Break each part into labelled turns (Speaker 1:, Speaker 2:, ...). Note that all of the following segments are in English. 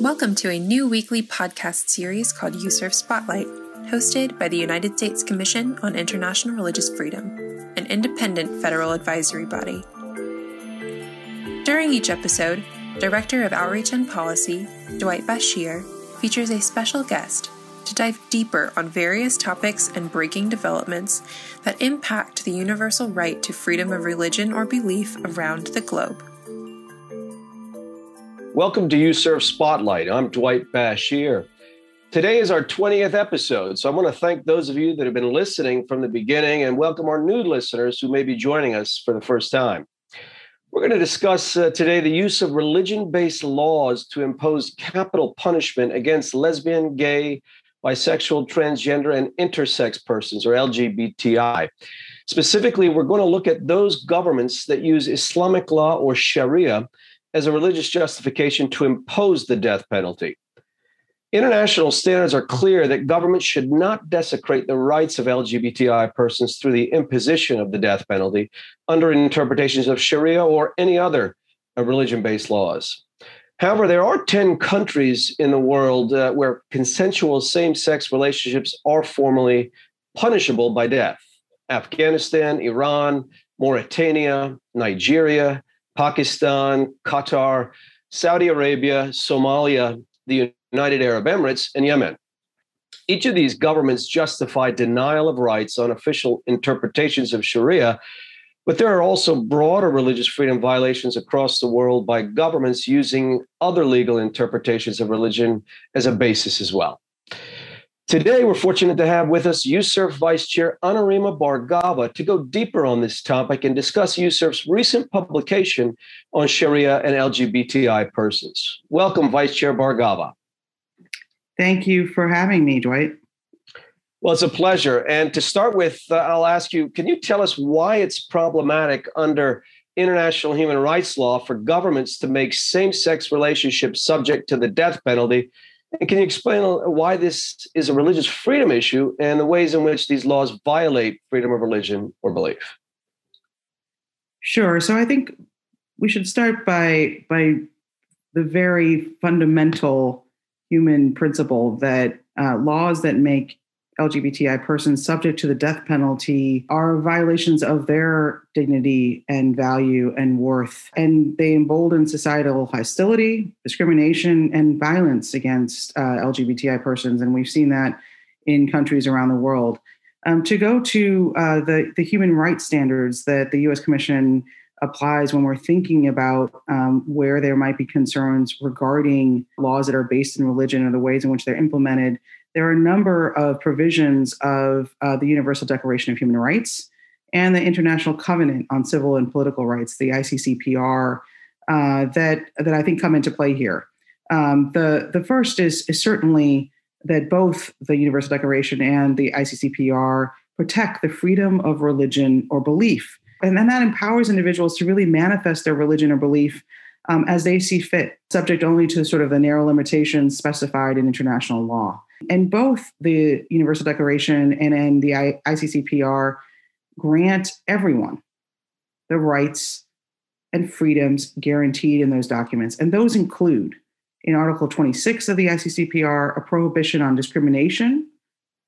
Speaker 1: Welcome to a new weekly podcast series called USCIRF Spotlight, hosted by the United States Commission on International Religious Freedom, an independent federal advisory body. During each episode, Director of Outreach and Policy, Dwight Bashir, features a special guest to dive deeper on various topics and breaking developments that impact the universal right to freedom of religion or belief around the globe.
Speaker 2: Welcome to USCIRF Spotlight. I'm Dwight Bashir. Today is our 20th episode, so I want to thank those of you that have been listening from the beginning and welcome our new listeners who may be joining us for the first time. We're going to discuss uh, today the use of religion based laws to impose capital punishment against lesbian, gay, bisexual, transgender, and intersex persons, or LGBTI. Specifically, we're going to look at those governments that use Islamic law or Sharia as a religious justification to impose the death penalty. International standards are clear that governments should not desecrate the rights of LGBTI persons through the imposition of the death penalty under interpretations of Sharia or any other religion based laws. However, there are 10 countries in the world uh, where consensual same sex relationships are formally punishable by death Afghanistan, Iran, Mauritania, Nigeria, Pakistan, Qatar, Saudi Arabia, Somalia, the United Arab Emirates, and Yemen. Each of these governments justify denial of rights on official interpretations of Sharia, but there are also broader religious freedom violations across the world by governments using other legal interpretations of religion as a basis as well. Today, we're fortunate to have with us USCIRF Vice Chair Anurima Bhargava to go deeper on this topic and discuss USCIRF's recent publication on Sharia and LGBTI persons. Welcome, Vice Chair Bhargava.
Speaker 3: Thank you for having me, Dwight.
Speaker 2: Well, it's a pleasure. And to start with, uh, I'll ask you can you tell us why it's problematic under international human rights law for governments to make same sex relationships subject to the death penalty? And can you explain why this is a religious freedom issue and the ways in which these laws violate freedom of religion or belief?
Speaker 3: Sure. So I think we should start by by the very fundamental human principle that uh, laws that make LGBTI persons subject to the death penalty are violations of their dignity and value and worth. And they embolden societal hostility, discrimination, and violence against uh, LGBTI persons. And we've seen that in countries around the world. Um, to go to uh, the, the human rights standards that the US Commission applies when we're thinking about um, where there might be concerns regarding laws that are based in religion or the ways in which they're implemented there are a number of provisions of uh, the Universal Declaration of Human Rights and the International Covenant on Civil and Political Rights, the ICCPR, uh, that that I think come into play here. Um, the the first is is certainly that both the Universal Declaration and the ICCPR protect the freedom of religion or belief, and then that empowers individuals to really manifest their religion or belief um, as they see fit, subject only to sort of the narrow limitations specified in international law. And both the Universal Declaration and, the ICCPR grant everyone the rights and freedoms guaranteed in those documents. And those include, in Article 26 of the ICCPR, a prohibition on discrimination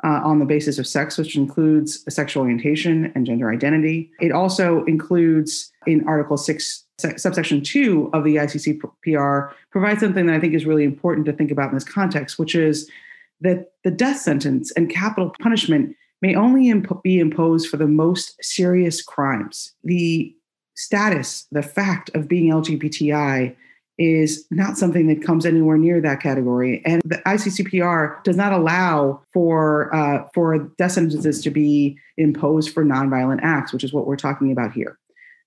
Speaker 3: uh, on the basis of sex, which includes sexual orientation and gender identity. It also includes, in Article 6, subsection 2 of the ICCPR, provides something that I think is really important to think about in this context, which is that the death sentence and capital punishment may only imp- be imposed for the most serious crimes. The status, the fact of being LGBTI is not something that comes anywhere near that category. And the ICCPR does not allow for uh, for death sentences to be imposed for nonviolent acts, which is what we're talking about here.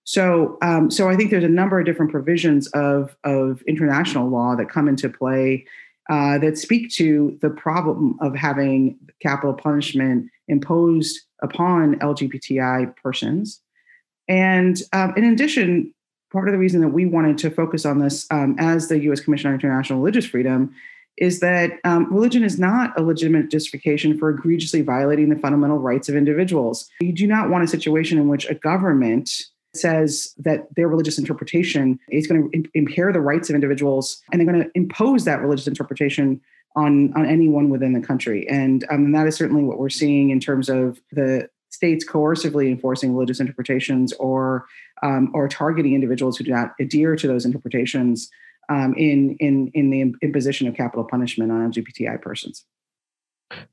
Speaker 3: So, um, so I think there's a number of different provisions of of international law that come into play uh, that speak to the problem of having capital punishment imposed upon LGBTI persons. And um, in addition, part of the reason that we wanted to focus on this um, as the U.S. Commission on International Religious Freedom is that um, religion is not a legitimate justification for egregiously violating the fundamental rights of individuals. You do not want a situation in which a government says that their religious interpretation is going to impair the rights of individuals and they're going to impose that religious interpretation on, on anyone within the country. And, um, and that is certainly what we're seeing in terms of the states coercively enforcing religious interpretations or, um, or targeting individuals who do not adhere to those interpretations um, in, in, in the imposition of capital punishment on LGBTI persons.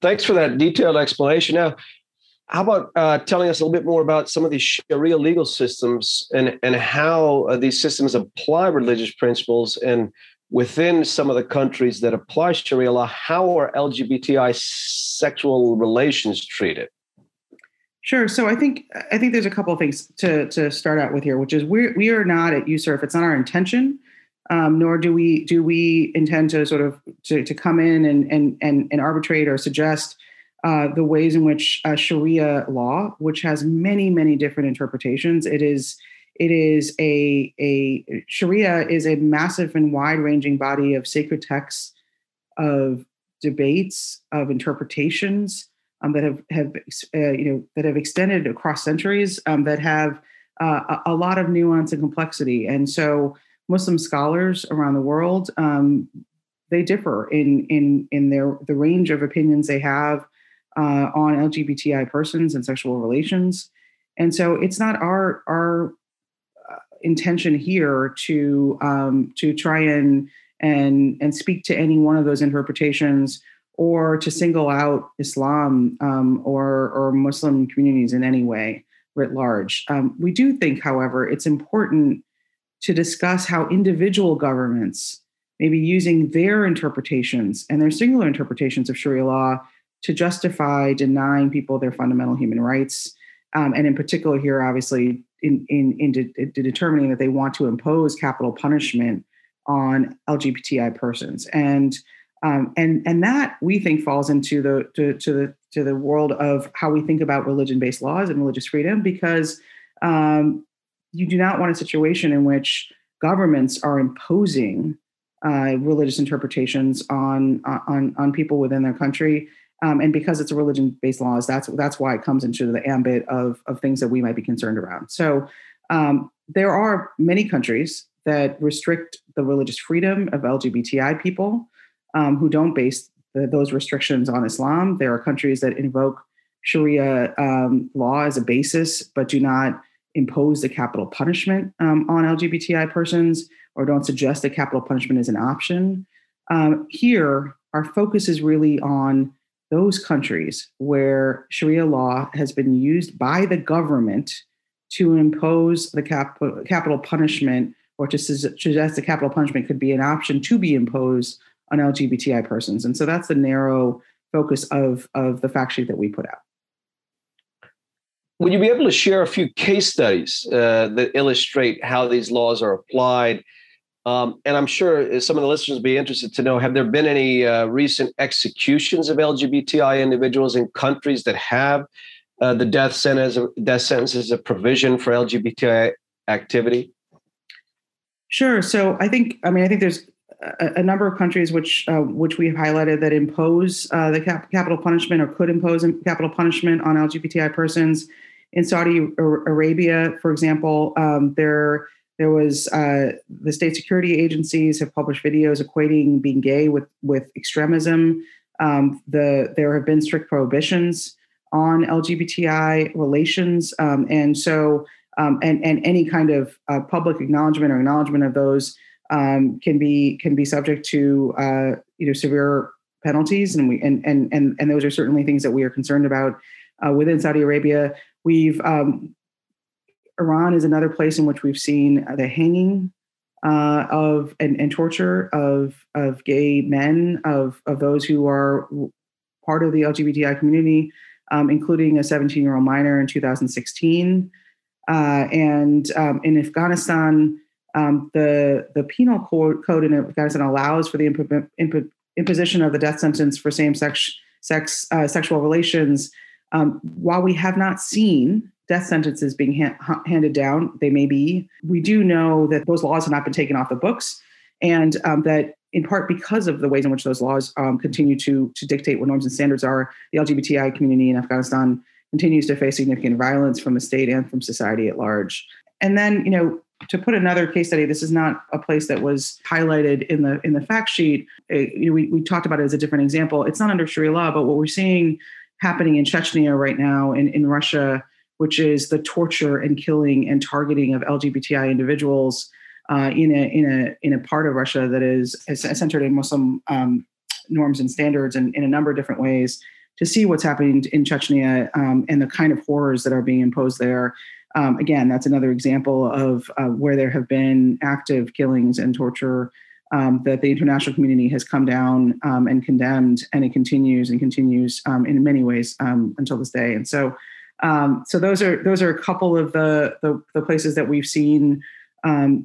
Speaker 2: Thanks for that detailed explanation. Now, how about uh, telling us a little bit more about some of these Sharia legal systems and, and how uh, these systems apply religious principles? And within some of the countries that apply Sharia law, how are LGBTI sexual relations treated?
Speaker 3: Sure. So I think I think there's a couple of things to to start out with here, which is we we are not at USCIRF. It's not our intention, um, nor do we do we intend to sort of to, to come in and and and, and arbitrate or suggest uh, the ways in which uh, Sharia law, which has many, many different interpretations, it is it is a a Sharia is a massive and wide ranging body of sacred texts, of debates, of interpretations um, that have have uh, you know that have extended across centuries, um, that have uh, a, a, lot of nuance and complexity, and so Muslim scholars around the world um, they differ in in in their the range of opinions they have uh, on LGBTI persons and sexual relations. And so it's not our our uh, intention here to um, to try and and and speak to any one of those interpretations or to single out Islam um, or or Muslim communities in any way writ large. Um, we do think, however, it's important to discuss how individual governments may be using their interpretations and their singular interpretations of Sharia law to justify denying people their fundamental human rights. Um, and in particular, here, obviously, in, in, in, de- in, determining that they want to impose capital punishment on LGBTI persons. And um, and and that we think falls into the to, to the to the world of how we think about religion-based laws and religious freedom, because um, you do not want a situation in which governments are imposing uh, religious interpretations on on on people within their country um, and because it's a religion-based laws, that's that's why it comes into the ambit of of things that we might be concerned around. So um, there are many countries that restrict the religious freedom of LGBTI people um, who don't base the, those restrictions on Islam. There are countries that invoke Sharia um, law as a basis, but do not impose the capital punishment um, on LGBTI persons or don't suggest that capital punishment is an option. Um, here, our focus is really on those countries where Sharia law has been used by the government to impose the cap- capital punishment or to suggest the capital punishment could be an option to be imposed on LGBTI persons. And so that's the narrow focus of, of the fact sheet that we put out.
Speaker 2: Would you be able to share a few case studies uh, that illustrate how these laws are applied um, and I'm sure some of the listeners will be interested to know have there been any uh, recent executions of LGBTI individuals in countries that have uh, the death sentence, death sentence as a provision for LGBTI activity?
Speaker 3: Sure. So I think, I mean, I think there's a, a number of countries which uh, which we've highlighted that impose uh, the cap- capital punishment or could impose capital punishment on LGBTI persons. In Saudi Arabia, for example, um, there there was uh, the state security agencies have published videos equating being gay with with extremism. Um, the there have been strict prohibitions on LGBTI relations, um, and so um, and and any kind of uh, public acknowledgement or acknowledgement of those um, can be can be subject to uh, you know severe penalties, and we and and and and those are certainly things that we are concerned about uh, within Saudi Arabia. We've um, Iran is another place in which we've seen the hanging uh, of and, and, torture of of gay men, of of those who are part of the LGBTI community, um, including a 17 year old minor in 2016. Uh, and um, in Afghanistan, um, the the penal code in Afghanistan allows for the imp- imp- imposition of the death sentence for same sex sex uh, sexual relations. Um, while we have not seen death sentences being ha- handed down. They may be. We do know that those laws have not been taken off the books, and um, that in part because of the ways in which those laws um, continue to to dictate what norms and standards are, the LGBTI community in Afghanistan continues to face significant violence from the state and from society at large. And then, you know, to put another case study, this is not a place that was highlighted in the in the fact sheet. It, you know, we, we talked about it as a different example. It's not under Sharia law, but what we're seeing happening in Chechnya right now in, in Russia, which is the torture and killing and targeting of LGBTI individuals uh, in a in a in a part of Russia that is, is centered in Muslim um, norms and standards and in a number of different ways. To see what's happening in Chechnya um, and the kind of horrors that are being imposed there um, again, that's another example of uh, where there have been active killings and torture um, that the international community has come down um, and condemned, and it continues and continues um, in many ways um, until this day. And so, um, so those are those are a couple of the the, the places that we've seen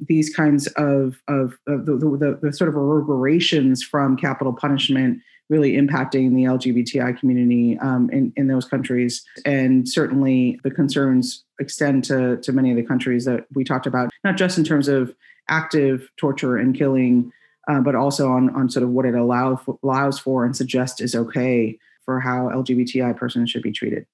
Speaker 3: these kinds of of, of the, the, the, sort of reverberations from capital punishment really impacting the LGBTI community um, in, in those countries. And certainly the concerns extend to, to many of the countries that we talked about, not just in terms of active torture and killing, uh, but also on, on sort of what it allow, allows for and suggests is okay for how LGBTI persons should be treated.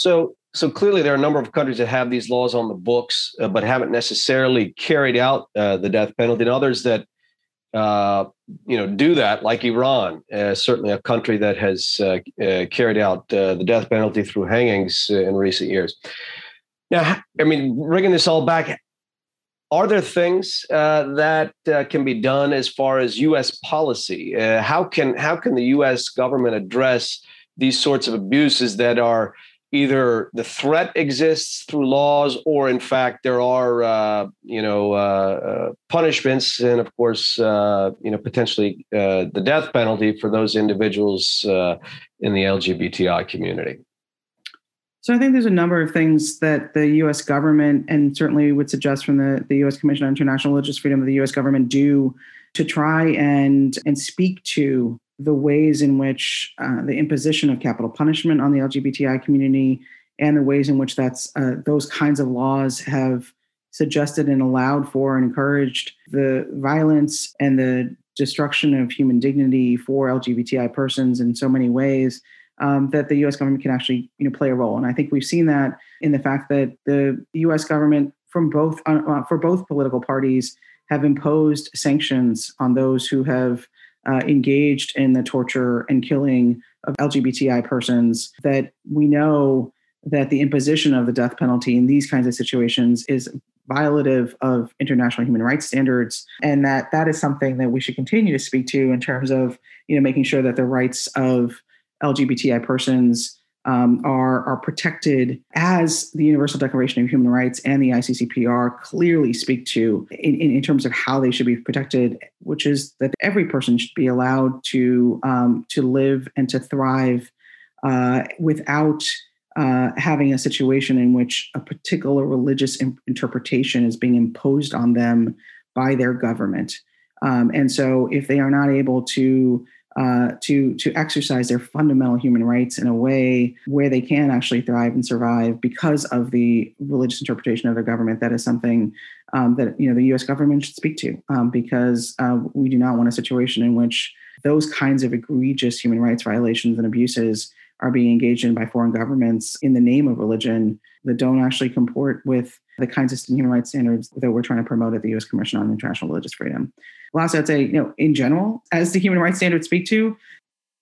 Speaker 2: So, so clearly there are a number of countries that have these laws on the books, uh, but haven't necessarily carried out uh, the death penalty, and others that uh, you know, do that, like Iran, uh, certainly a country that has uh, uh carried out the death penalty through hangings in recent years. Now, I mean, bringing this all back, are there things that can be done as far as U.S. policy? how can how can the U.S. government address these sorts of abuses that are either the threat exists through laws or in fact there are uh, you know uh, uh, punishments and of course uh, you know potentially uh, the death penalty for those individuals uh, in the lgbti community.
Speaker 3: So i think there's a number of things that the us government and certainly would suggest from the, the us commission on international religious freedom of the us government do to try and and speak to the ways in which uh, the imposition of capital punishment on the LGBTI community and the ways in which that's uh, those kinds of laws have suggested and allowed for and encouraged the violence and the destruction of human dignity for LGBTI persons in so many ways um, that the U.S. government can actually you know play a role. And I think we've seen that in the fact that the U.S. government from both uh, uh, for both political parties have imposed sanctions on those who have uh, engaged in the torture and killing of LGBTI persons, that we know that the imposition of the death penalty in these kinds of situations is violative of international human rights standards and that that is something that we should continue to speak to in terms of you know making sure that the rights of lgbti persons um, are, are protected as the Universal Declaration of Human Rights and the ICCPR clearly speak to in, in, in, terms of how they should be protected, which is that every person should be allowed to, um, to live and to thrive uh, without uh, having a situation in which a particular religious interpretation is being imposed on them by their government. Um, and so if they are not able to uh, to to exercise their fundamental human rights in a way where they can actually thrive and survive because of the religious interpretation of their government. That is something um, that you know the U.S. government should speak to um, because uh, we do not want a situation in which those kinds of egregious human rights violations and abuses are being engaged in by foreign governments in the name of religion that don't actually comport with the kinds of human rights standards that we're trying to promote at the U.S. Commission on International Religious Freedom. Last, I'd say, you know, in general, as the human rights standards speak to,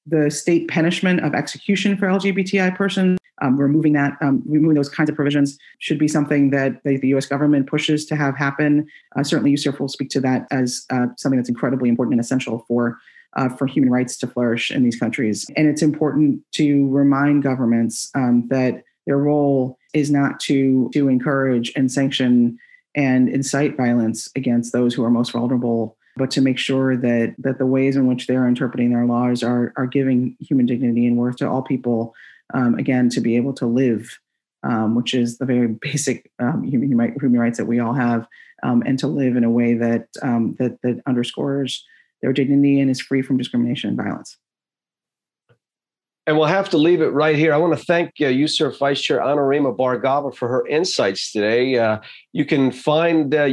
Speaker 3: the state punishment of execution for LGBTI persons, um, removing that, um, removing those kinds of provisions should be something that the, the U.S. government pushes to have happen. Uh, certainly, USCIRF will speak to that as uh, something that's incredibly important and essential for uh, for human rights to flourish in these countries. And it's important to remind governments um, that their role is not to to encourage and sanction and incite violence against those who are most vulnerable but to make sure that that the ways in which they're interpreting their laws are are giving human dignity and worth to all people um, again to be able to live um, which is the very basic um, human, human rights that we all have um, and to live in a way that um, that that underscores their dignity and is free from discrimination and violence
Speaker 2: and we'll have to leave it right here. I want to thank uh, Vice Chair Anurima Bhargava for her insights today. Uh, you can find uh,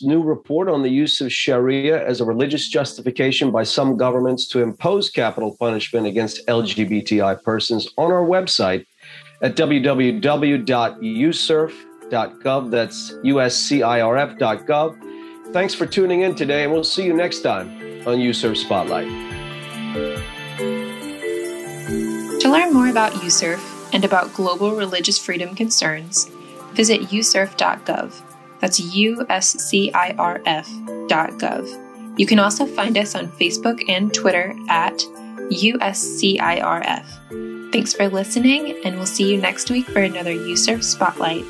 Speaker 2: new report on the use of Sharia as a religious justification by some governments to impose capital punishment against LGBTI persons on our website at www.uscirf.org uscirf.gov. That's uscirf.gov. Thanks for tuning in today, and we'll see you next time on Spotlight.
Speaker 1: To learn more about USCIRF and about global religious freedom concerns, visit uscirf.gov. That's uscirf.gov. You can also find us on Facebook and Twitter at USCIRF. Thanks for listening, and we'll see you next week for another USCIRF Spotlight.